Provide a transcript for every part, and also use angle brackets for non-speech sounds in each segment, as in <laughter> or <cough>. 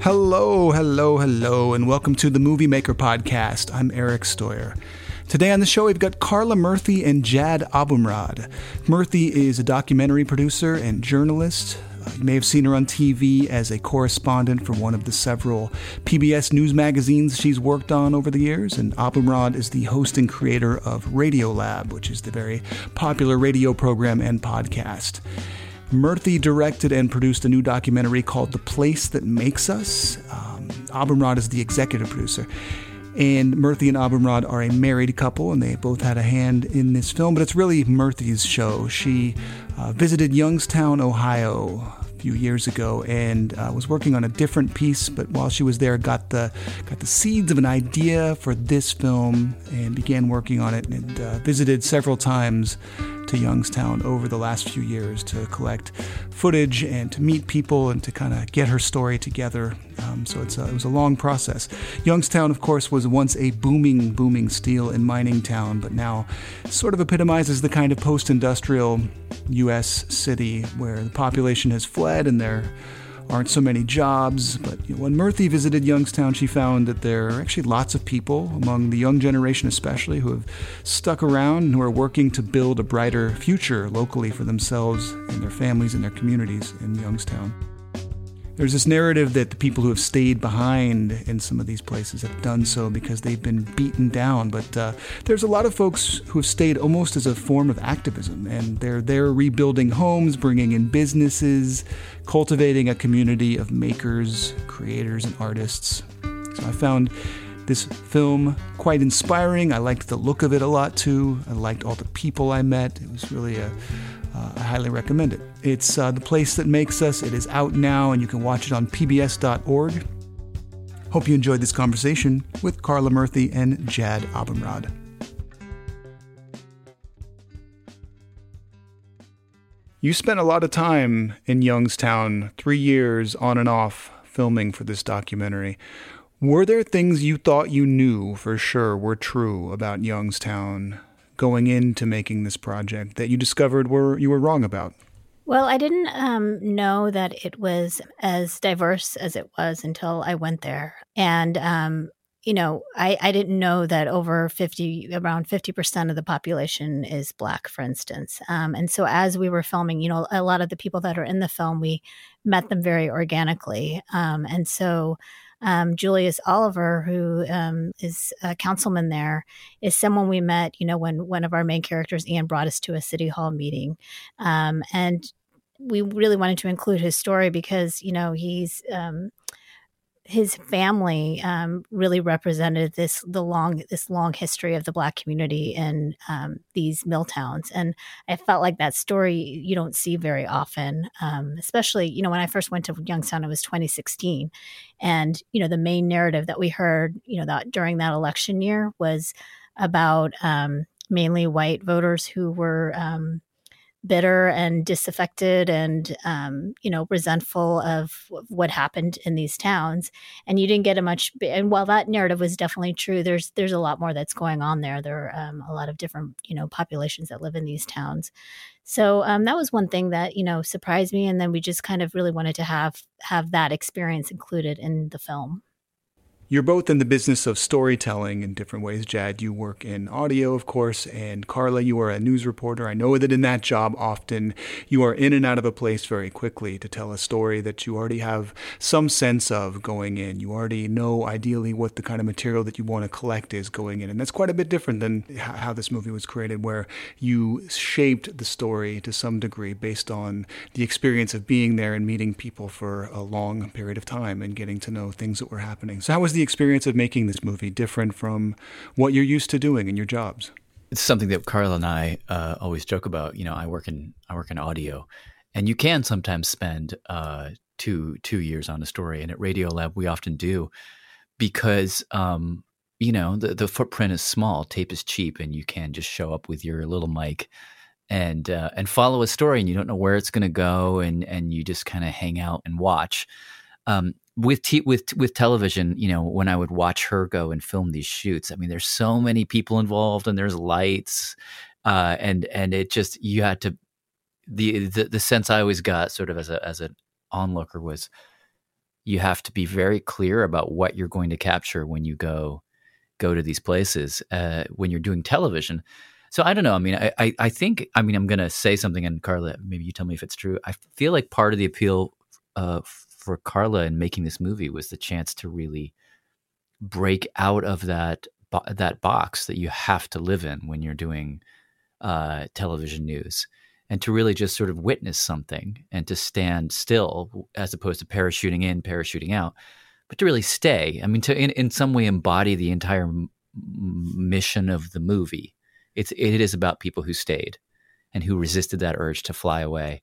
Hello, hello, hello, and welcome to the Movie Maker Podcast. I'm Eric Stoyer. Today on the show, we've got Karla Murthy and Jad Abumrad. Murthy is a documentary producer and journalist. Uh, you may have seen her on TV as a correspondent for one of the several PBS news magazines she's worked on over the years. And Abumrad is the host and creator of Radiolab, which is the very popular radio program and podcast. Murthy directed and produced a new documentary called The Place That Makes Us. Um, Abumrad is the executive producer. And Murthy and Abumrad are a married couple, and they both had a hand in this film. But it's really Murthy's show. She uh, visited Youngstown, Ohio, a few years ago, and uh, was working on a different piece. But while she was there, got the got the seeds of an idea for this film, and began working on it. And uh, visited several times to Youngstown over the last few years to collect footage and to meet people and to kind of get her story together. Um, so a, it was a long process. Youngstown, of course, was once a booming, booming steel and mining town, but now sort of epitomizes the kind of post industrial U.S. city where the population has fled and they're aren't so many jobs. But you know, when Murthy visited Youngstown, she found that there are actually lots of people, among the young generation especially, who have stuck around and who are working to build a brighter future locally for themselves and their families and their communities in Youngstown. There's this narrative that the people who have stayed behind in some of these places have done so because they've been beaten down. But uh, there's a lot of folks who have stayed almost as a form of activism, and they're there rebuilding homes, bringing in businesses, cultivating a community of makers, creators, and artists. So I found this film quite inspiring. I liked the look of it a lot too. I liked all the people I met. It was really a uh, I highly recommend it. It's uh, The Place That Makes Us. It is out now, and you can watch it on pbs.org. Hope you enjoyed this conversation with Karla Murthy and Jad Abumrad. You spent a lot of time in Youngstown, three years on and off, filming for this documentary. Were there things you thought you knew for sure were true about Youngstown going into making this project that you discovered were you were wrong about? Well, I didn't um, know that it was as diverse as it was until I went there, and um, you know, I, I didn't know that over fifty, around fifty percent of the population is black, for instance. Um, and so, as we were filming, you know, a lot of the people that are in the film, we met them very organically, um, and so um, Julius Oliver, who um, is a councilman there, is someone we met, you know, when one of our main characters, Ian, brought us to a city hall meeting. Um, and we really wanted to include his story because, you know, he's um, his family um, really represented this the long this long history of the black community in um, these mill towns. And i felt like that story you don't see very often um, especially you know when i first went to youngstown it was 2016 and you know the main narrative that we heard you know that during that election year was about um, mainly white voters who were um, bitter and disaffected and um, you know resentful of what happened in these towns and you didn't get a much and while that narrative was definitely true there's there's a lot more that's going on there. There are um, a lot of different you know populations that live in these towns. So um, that was one thing that you know surprised me and then we just kind of really wanted to have have that experience included in the film you're both in the business of storytelling in different ways. Jad, you work in audio, of course, and Karla, you are a news reporter. I know that in that job, often you are in and out of a place very quickly to tell a story that you already have some sense of going in. You already know ideally what the kind of material that you want to collect is going in. And that's quite a bit different than how this movie was created, where you shaped the story to some degree based on the experience of being there and meeting people for a long period of time and getting to know things that were happening. So, how was the experience of making this movie different from what you're used to doing in your jobs? It's something that Carl and I uh, always joke about. You know, I work in I work in audio, and you can sometimes spend uh, two two years on a story. And at Radiolab, we often do because um, you know the the footprint is small, tape is cheap, and you can just show up with your little mic and uh, and follow a story, and you don't know where it's going to go, and and you just kind of hang out and watch. Um, with t- with with television, you know, when I would watch her go and film these shoots, I mean, there's so many people involved, and there's lights, uh, and and it just you had to the, the the sense I always got, sort of as a as an onlooker, was you have to be very clear about what you're going to capture when you go go to these places uh, when you're doing television. So I don't know. I mean, I, I, I think I mean I'm going to say something, and Karla, maybe you tell me if it's true. I feel like part of the appeal uh, for Karla in making this movie was the chance to really break out of that that box that you have to live in when you're doing uh, television news and to really just sort of witness something and to stand still as opposed to parachuting in, parachuting out, but to really stay. I mean, to in, in some way embody the entire m- mission of the movie. It's it is about people who stayed and who resisted that urge to fly away.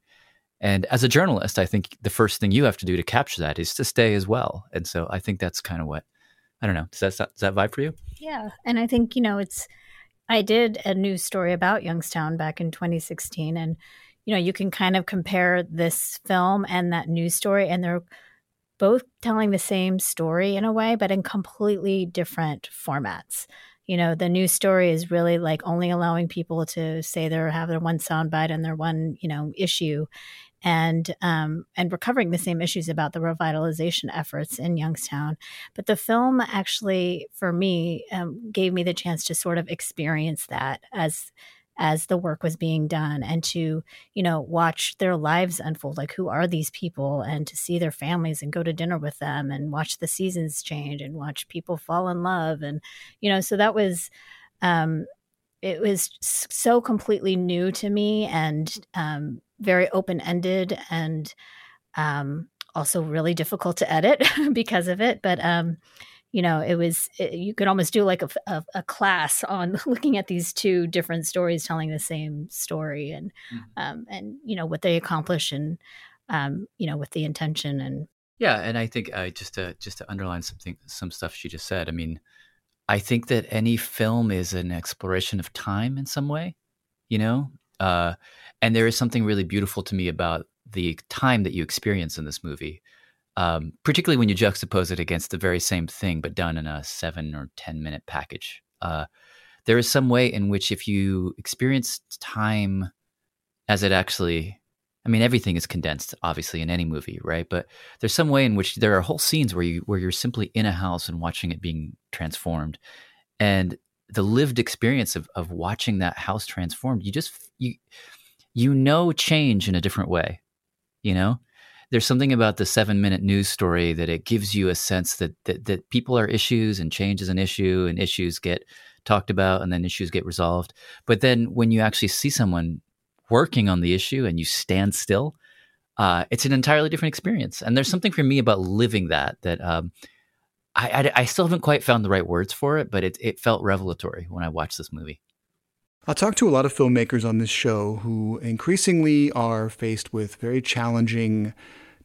And as a journalist, I think the first thing you have to do to capture that is to stay as well. And so I think that's kind of what I don't know. Does that does that vibe for you? Yeah, and I think you know it's I did a news story about Youngstown back in 2016. And, you know, you can kind of compare this film and that news story, and they're both telling the same story in a way, but in completely different formats. You know, the news story is really like only allowing people to say they have their one soundbite and their one, you know, issue and um, and we're covering the same issues about the revitalization efforts in Youngstown. But the film actually, for me, um, gave me the chance to sort of experience that as as the work was being done and to you know watch their lives unfold. Like who are these people? And to see their families and go to dinner with them and watch the seasons change and watch people fall in love. And you know so that was um it was so completely new to me and um, very open ended and um, also really difficult to edit <laughs> because of it. But um, you know, it was it, you could almost do like a, a, a, class on <laughs> looking at these two different stories telling the same story and mm-hmm. um, and you know what they accomplish and um, you know with the intention and yeah. And I think uh, just to just to underline something some stuff she just said. I mean I think that any film is an exploration of time in some way, you know? Uh, and there is something really beautiful to me about the time that you experience in this movie, um, particularly when you juxtapose it against the very same thing, but done in a seven or 10 minute package. Uh, there is some way in which, if you experience time as it actually I mean, everything is condensed, obviously, in any movie, right? But there's some way in which there are whole scenes where you where you're simply in a house and watching it being transformed, and the lived experience of of watching that house transformed, you just you you know change in a different way, you know. There's something about the seven minute news story that it gives you a sense that, that that people are issues and change is an issue and issues get talked about and then issues get resolved. But then when you actually see someone working on the issue and you stand still, uh, it's an entirely different experience. And there's something for me about living that that um, I, I, I, still haven't quite found the right words for it, but it, it felt revelatory when I watched this movie. I'll talk to a lot of filmmakers on this show who increasingly are faced with very challenging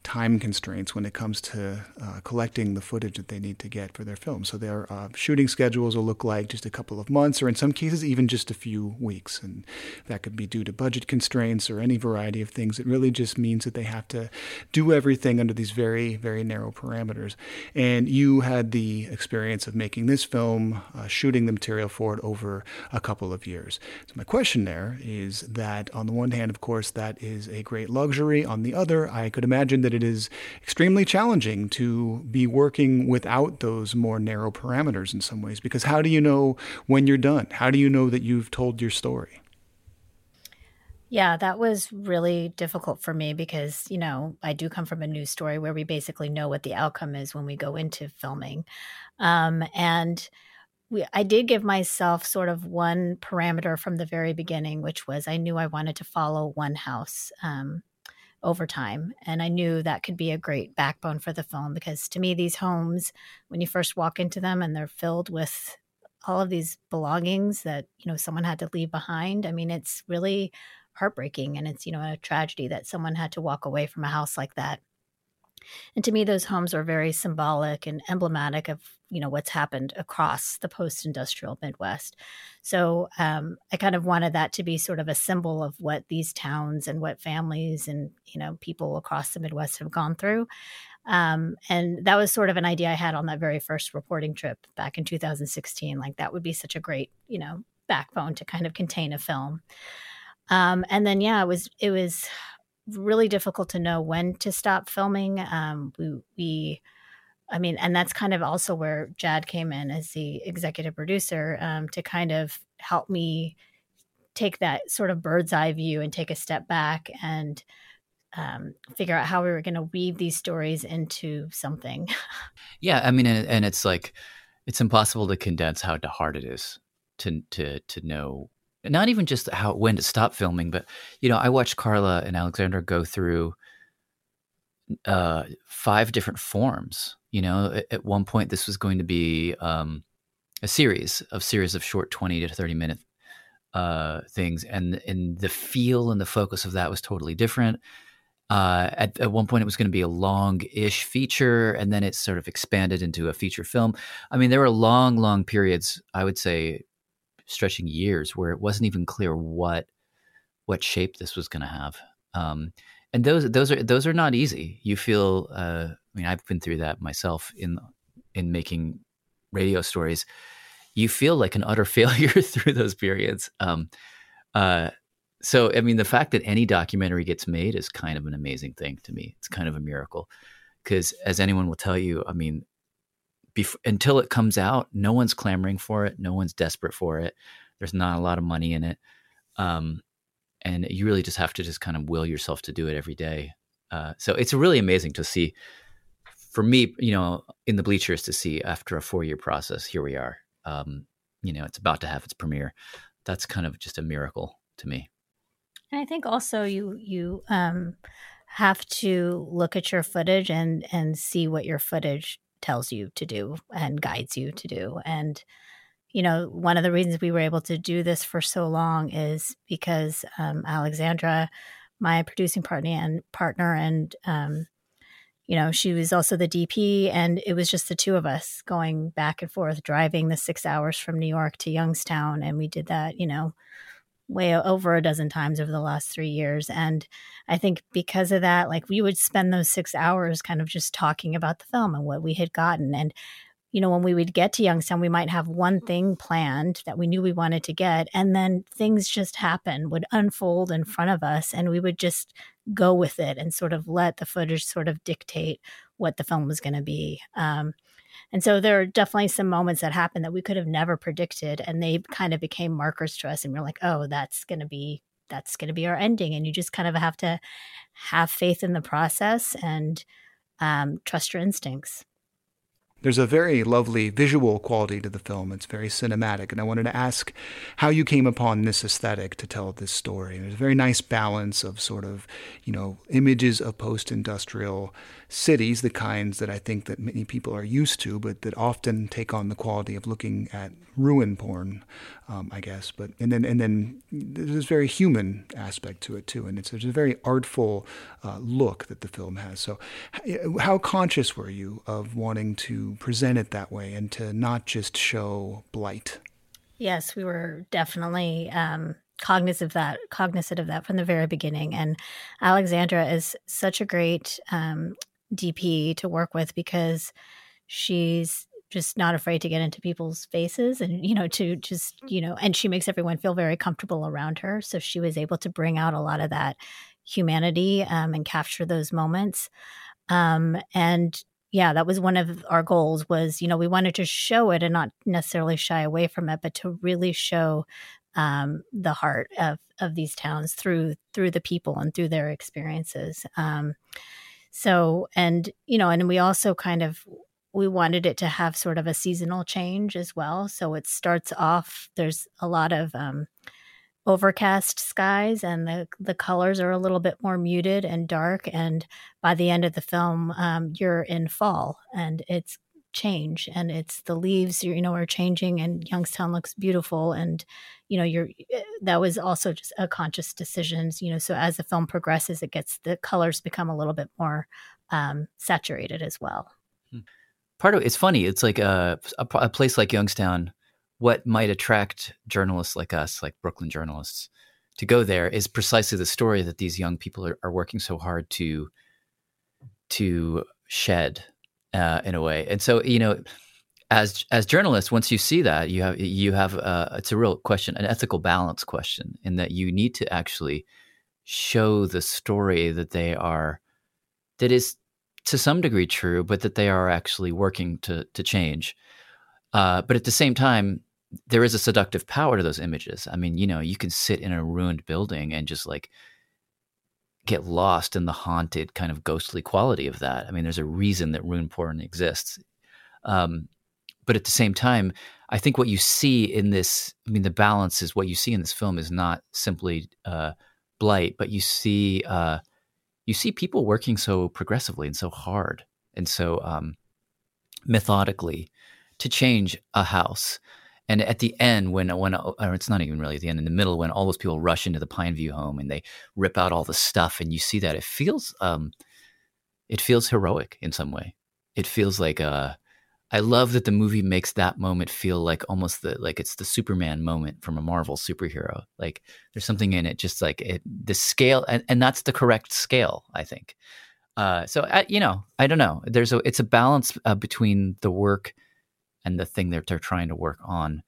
time constraints when it comes to uh, collecting the footage that they need to get for their film. So their uh, shooting schedules will look like just a couple of months, or in some cases, even just a few weeks. And that could be due to budget constraints or any variety of things. It really just means that they have to do everything under these very, very narrow parameters. And you had the experience of making this film, uh, shooting the material for it over a couple of years. So my question there is that on the one hand, of course, that is a great luxury. On the other, I could imagine that that it is extremely challenging to be working without those more narrow parameters in some ways. Because how do you know when you're done? How do you know that you've told your story? Yeah, that was really difficult for me because, you know, I do come from a news story where we basically know what the outcome is when we go into filming. Um, and we, I did give myself sort of one parameter from the very beginning, which was I knew I wanted to follow one house. Um, over time. And I knew that could be a great backbone for the film because to me, these homes, when you first walk into them and they're filled with all of these belongings that, you know, someone had to leave behind, I mean, it's really heartbreaking and it's, you know, a tragedy that someone had to walk away from a house like that. And to me, those homes are very symbolic and emblematic of you know what's happened across the post-industrial Midwest. So um, I kind of wanted that to be sort of a symbol of what these towns and what families and you know people across the Midwest have gone through. Um, and that was sort of an idea I had on that very first reporting trip back in 2016. Like that would be such a great you know backbone to kind of contain a film. Um, and then yeah, it was it was really difficult to know when to stop filming. Um, we, we, I mean, and that's kind of also where Jad came in as the executive producer um, to kind of help me take that sort of bird's eye view and take a step back and um, figure out how we were going to weave these stories into something. <laughs> yeah, I mean, and, and it's like it's impossible to condense how hard it is to to to know not even just how when to stop filming, but you know, I watched Karla and Alexandra go through uh, five different forms. You know, at, at, one point, this was going to be um, a series of series of short twenty to thirty minute uh, things, and and the feel and the focus of that was totally different. Uh, at, at one point, it was going to be a long-ish feature, and then it sort of expanded into a feature film. I mean, there were long, long periods. I would say stretching years where it wasn't even clear what what shape this was going to have. Um, and those those are those are not easy. You feel. Uh, I mean, I've been through that myself in in making radio stories. You feel like an utter <laughs> failure through those periods. Um, uh, so, I mean, the fact that any documentary gets made is kind of an amazing thing to me. It's kind of a miracle because, as anyone will tell you, I mean, bef- until it comes out, no one's clamoring for it. No one's desperate for it. There's not a lot of money in it. Um, and you really just have to just kind of will yourself to do it every day. Uh, so it's really amazing to see for me, you know, in the bleachers to see after a four year process, here we are. Um, you know, it's about to have its premiere. That's kind of just a miracle to me. And I think also you you um, have to look at your footage and and see what your footage tells you to do and guides you to do. And, you know, one of the reasons we were able to do this for so long is because um, Alexandra, my producing partner and partner, and, um, you know, she was also the DP, and it was just the two of us going back and forth, driving the six hours from New York to Youngstown. And we did that, you know, way over a dozen times over the last three years. And I think because of that, like we would spend those six hours kind of just talking about the film and what we had gotten. And, you know, when we would get to Youngstown, we might have one thing planned that we knew we wanted to get. And then things just happen, would unfold in front of us. And we would just go with it and sort of let the footage sort of dictate what the film was going to be. Um, and so there are definitely some moments that happened that we could have never predicted. And they kind of became markers to us. And we're like, oh, that's going to be that's going to be our ending and you just kind of have to have faith in the process and um, trust your instincts there's a very lovely visual quality to the film. It's very cinematic. And I wanted to ask how you came upon this aesthetic to tell this story. There's a very nice balance of sort of, you know, images of post industrial cities, the kinds that I think that many people are used to, but that often take on the quality of looking at ruin porn, um, I guess. But and then and then there's this very human aspect to it too, and it's, it's a very artful uh, look that the film has. So, how conscious were you of wanting to present it that way and to not just show blight? Yes, we were definitely um, cognizant of that, cognizant of that from the very beginning. And Alexandra is such a great um, DP to work with because she's just not afraid to get into people's faces and you know to just you know and she makes everyone feel very comfortable around her so she was able to bring out a lot of that humanity um, and capture those moments um, and yeah that was one of our goals was you know we wanted to show it and not necessarily shy away from it but to really show um, the heart of of these towns through through the people and through their experiences um, so, and, you know, and we also kind of, we wanted it to have sort of a seasonal change as well. So it starts off, there's a lot of, um, overcast skies and the the colors are a little bit more muted and dark and by the end of the film um, you're in fall and it's change and it's the leaves you know are changing and youngstown looks beautiful and you know you're eh, that was also just a conscious decisions you know so as the film progresses it gets the colors become a little bit more um, saturated as well hmm. part of it's funny it's like a, a, a place like youngstown what might attract journalists like us like brooklyn journalists to go there is precisely the story that these young people are, are working so hard to to shed uh, in a way and so you know as as journalists, once you see that, you have you have uh, it's a real question, an ethical balance question, in that you need to actually show the story that they are that is to some degree true, but that they are actually working to to change. Uh, but at the same time, there is a seductive power to those images. I mean, you know, you can sit in a ruined building and just like get lost in the haunted kind of ghostly quality of that. I mean, there's a reason that ruin porn exists. Um, but at the same time, I think what you see in this, I mean, the balance is what you see in this film is not simply uh, blight, but you see uh, you see people working so progressively and so hard and so um, methodically to change a house. And at the end, when when or it's not even really the end, in the middle, when all those people rush into the Pineview home and they rip out all the stuff, and you see that, it feels um, it feels heroic in some way. It feels like uh, I love that the movie makes that moment feel like almost the like it's the Superman moment from a Marvel superhero. Like there's something in it, just like it, the scale, and, and that's the correct scale, I think. Uh, so I, you know, I don't know. There's a it's a balance uh, between the work and the thing that they're trying to work on.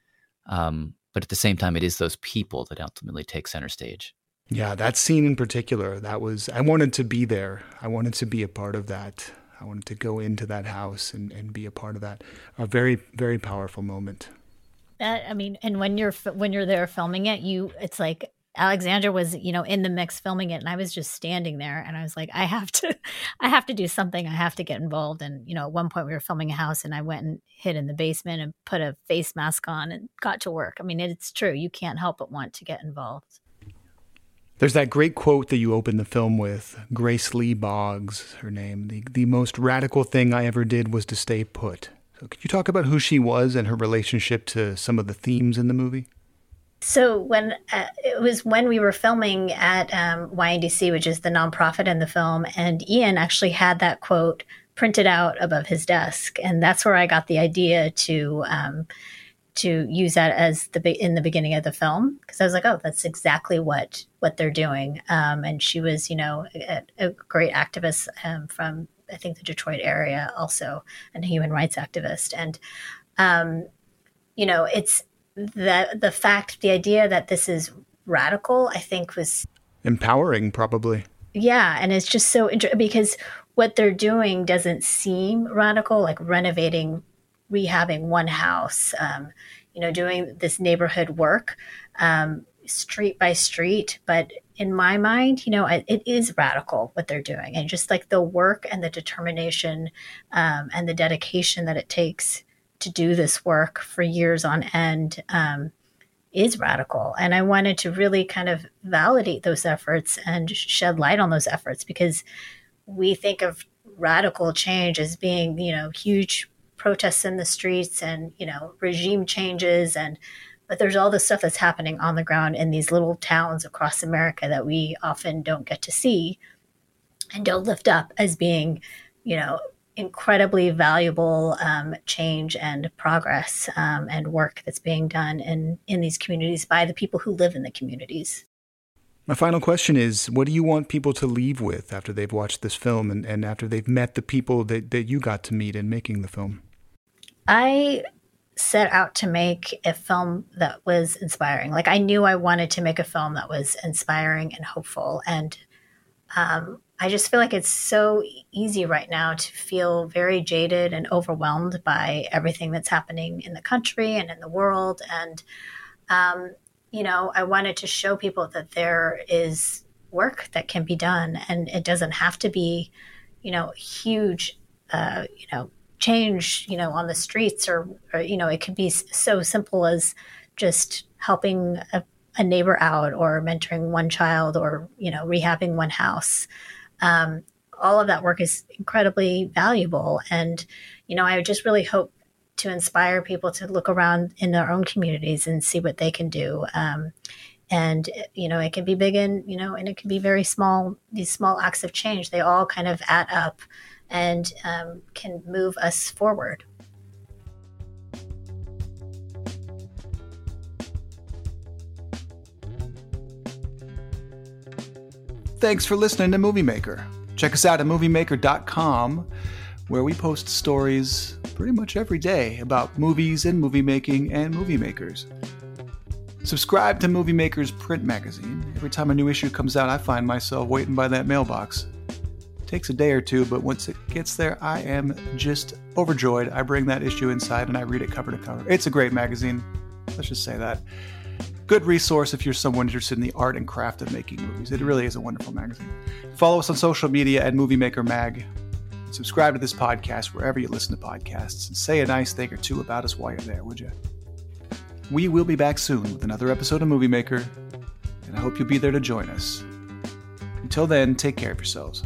Um, but at the same time, it is those people that ultimately take center stage. Yeah, that scene in particular, that was, I wanted to be there. I wanted to be a part of that. I wanted to go into that house and, and be a part of that. A very, very powerful moment. That, I mean, and when you're, when you're there filming it, you, it's like Alexandra was, you know, in the mix filming it and I was just standing there and I was like, I have to <laughs> I have to do something. I have to get involved. And, you know, at one point we were filming a house and I went and hid in the basement and put a face mask on and got to work. I mean, it's true. You can't help but want to get involved. There's that great quote that you open the film with, Grace Lee Boggs, her name. The the most radical thing I ever did was to stay put. So could you talk about who she was and her relationship to some of the themes in the movie? So when uh, it was when we were filming at um, YNDC, which is the nonprofit in the film, and Ian actually had that quote printed out above his desk, and that's where I got the idea to um, to use that as the in the beginning of the film because I was like, oh, that's exactly what what they're doing. Um, and she was, you know, a, a great activist um, from I think the Detroit area, also, and a human rights activist, and um, you know, it's that the fact, the idea that this is radical, I think was empowering, probably. Yeah, and it's just so interesting because what they're doing doesn't seem radical, like renovating, rehabbing one house, um, you know, doing this neighborhood work, um, street by street. But in my mind, you know, it is radical what they're doing, and just like the work and the determination um, and the dedication that it takes to do this work for years on end um, is radical. And I wanted to really kind of validate those efforts and shed light on those efforts because we think of radical change as being, you know, huge protests in the streets and, you know, regime changes and but there's all this stuff that's happening on the ground in these little towns across America that we often don't get to see and don't lift up as being, you know, incredibly valuable um, change and progress um, and work that's being done in, in these communities by the people who live in the communities. My final question is what do you want people to leave with after they've watched this film and, and after they've met the people that, that you got to meet in making the film? I set out to make a film that was inspiring. Like I knew I wanted to make a film that was inspiring and hopeful. And um, I just feel like it's so easy right now to feel very jaded and overwhelmed by everything that's happening in the country and in the world. And, um, you know, I wanted to show people that there is work that can be done and it doesn't have to be, you know, huge, uh, you know, change, you know, on the streets or, or you know, it could be so simple as just helping a, a neighbor out or mentoring one child or, you know, rehabbing one house um, all of that work is incredibly valuable. And, you know, I just really hope to inspire people to look around in their own communities and see what they can do. Um, and, you know, it can be big and, you know, and it can be very small, these small acts of change, they all kind of add up and um, can move us forward. Thanks for listening to Movie Maker. Check us out at moviemaker.com, where we post stories pretty much every day about movies and movie making and movie makers. Subscribe to Movie Maker's print magazine. Every time a new issue comes out, I find myself waiting by that mailbox. It takes a day or two, but once it gets there, I am just overjoyed. I bring that issue inside and I read it cover to cover. It's a great magazine. Let's just say that. Good resource if you're someone interested in the art and craft of making movies. It really is a wonderful magazine. Follow us on social media at Movie Maker Mag. Subscribe to this podcast wherever you listen to podcasts and say a nice thing or two about us while you're there, would you? We will be back soon with another episode of Movie Maker, and I hope you'll be there to join us. Until then, take care of yourselves.